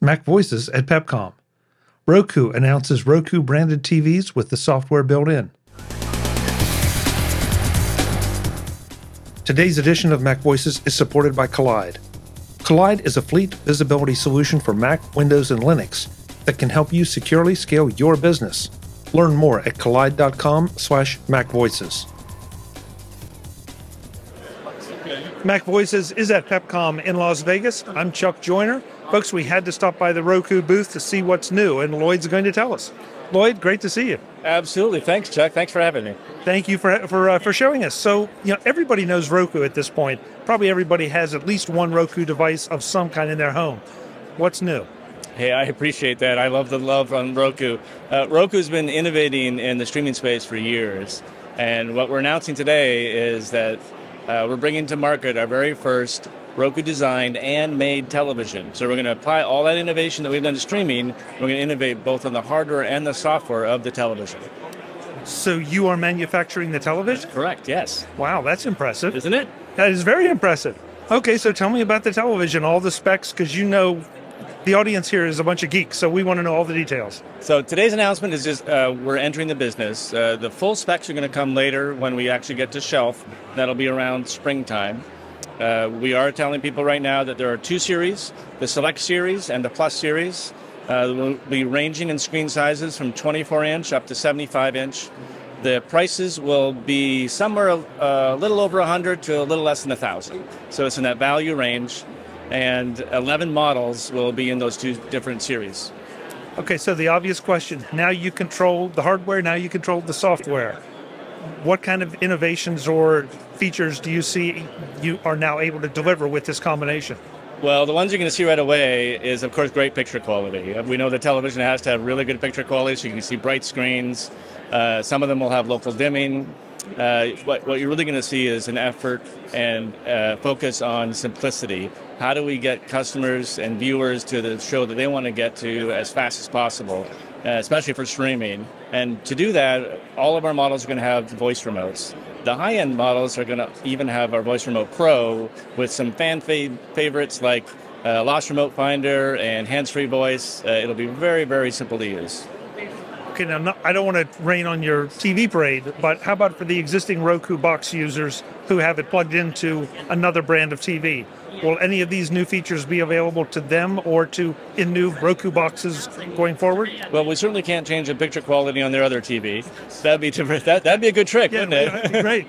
Mac Voices at Pepcom. Roku announces Roku branded TVs with the software built in. Today's edition of Mac Voices is supported by Kolide. Kolide is a fleet visibility solution for Mac, Windows, and Linux that can help you securely scale your business. Learn more at kolide.com Mac Voices is at Pepcom in Las Vegas. I'm Chuck Joiner. Folks, we had to stop by the Roku booth to see what's new, and Lloyd's going to tell us. Lloyd, great to see you. Absolutely. Thanks, Chuck. Thanks for having me. Thank you for for uh, for showing us. So, you know, everybody knows Roku at this point. Probably everybody has at least one Roku device of some kind in their home. What's new? Hey, I appreciate that. I love the love on Roku. Uh, Roku's been innovating in the streaming space for years, and what we're announcing today is that uh, we're bringing to market our very first Roku designed and made television. So we're going to apply all that innovation that we've done to streaming. We're going to innovate both on the hardware and the software of the television. So you are manufacturing the television? Correct, yes. Wow, that's impressive. Isn't it? That is very impressive. Okay, so tell me about the television, all the specs, because you know the audience here is a bunch of geeks, so we want to know all the details. So today's announcement is just uh, we're entering the business. Uh, the full specs are going to come later when we actually get to shelf. That'll be around springtime. Uh, we are telling people right now that there are two series: the Select series and the Plus series. Uh, will be ranging in screen sizes from 24 inch up to 75 inch. The prices will be somewhere a, a little over 100 to a little less than 1,000. So it's in that value range and 11 models will be in those two different series. Okay, so the obvious question now you control the hardware, now you control the software. What kind of innovations or features do you see you are now able to deliver with this combination? Well, the ones you're going to see right away is, of course, great picture quality. We know the television has to have really good picture quality, so you can see bright screens. Uh, some of them will have local dimming. Uh, what, what, you're really going to see is an effort and uh, focus on simplicity. How do we get customers and viewers to the show that they want to get to as fast as possible, uh, especially for streaming? And to do that, all of our models are going to have voice remotes. The high end models are going to even have our Voice Remote Pro with some fan fav- favorites like uh, Lost Remote Finder and hands free voice. Uh, it'll be very, very simple to use okay, now not, I don't want to rain on your TV parade, but how about for the existing Roku box users who have it plugged into another brand of TV? Will any of these new features be available to them or to in new Roku boxes going forward? Well, we certainly can't change the picture quality on their other TV. That'd be that that'd be a good trick, yeah, wouldn't it? Great.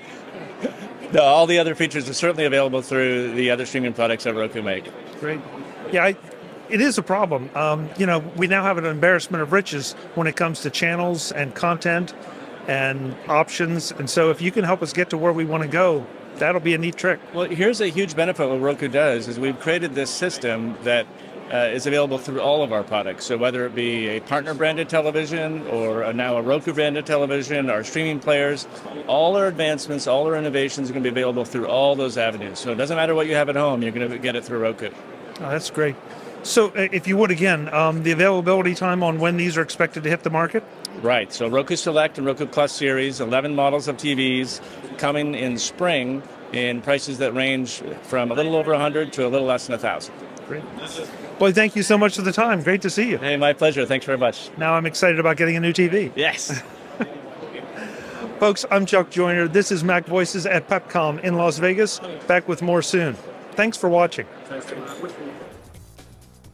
no, all the other features are certainly available through the other streaming products that Roku make. Great. Yeah, I, it is a problem. Um, you know, we now have an embarrassment of riches when it comes to channels and content and options. And so, if you can help us get to where we want to go, that'll be a neat trick. Well, here's a huge benefit what Roku does is we've created this system that uh, is available through all of our products. So whether it be a partner branded television or a, now a Roku branded television, our streaming players, all our advancements, all our innovations are going to be available through all those avenues. So it doesn't matter what you have at home, you're going to get it through Roku. Oh, that's great. So, uh, if you would again, um, the availability time on when these are expected to hit the market? Right. So, Roku Select and Roku Plus series, 11 models of TVs coming in spring in prices that range from a little over 100 to a little less than 1,000. Great. Boy, thank you so much for the time. Great to see you. Hey, my pleasure. Thanks very much. Now I'm excited about getting a new TV. Yes. Folks, I'm Chuck Joiner. This is Mac Voices at Pepcom in Las Vegas. Back with more soon. Thanks for watching.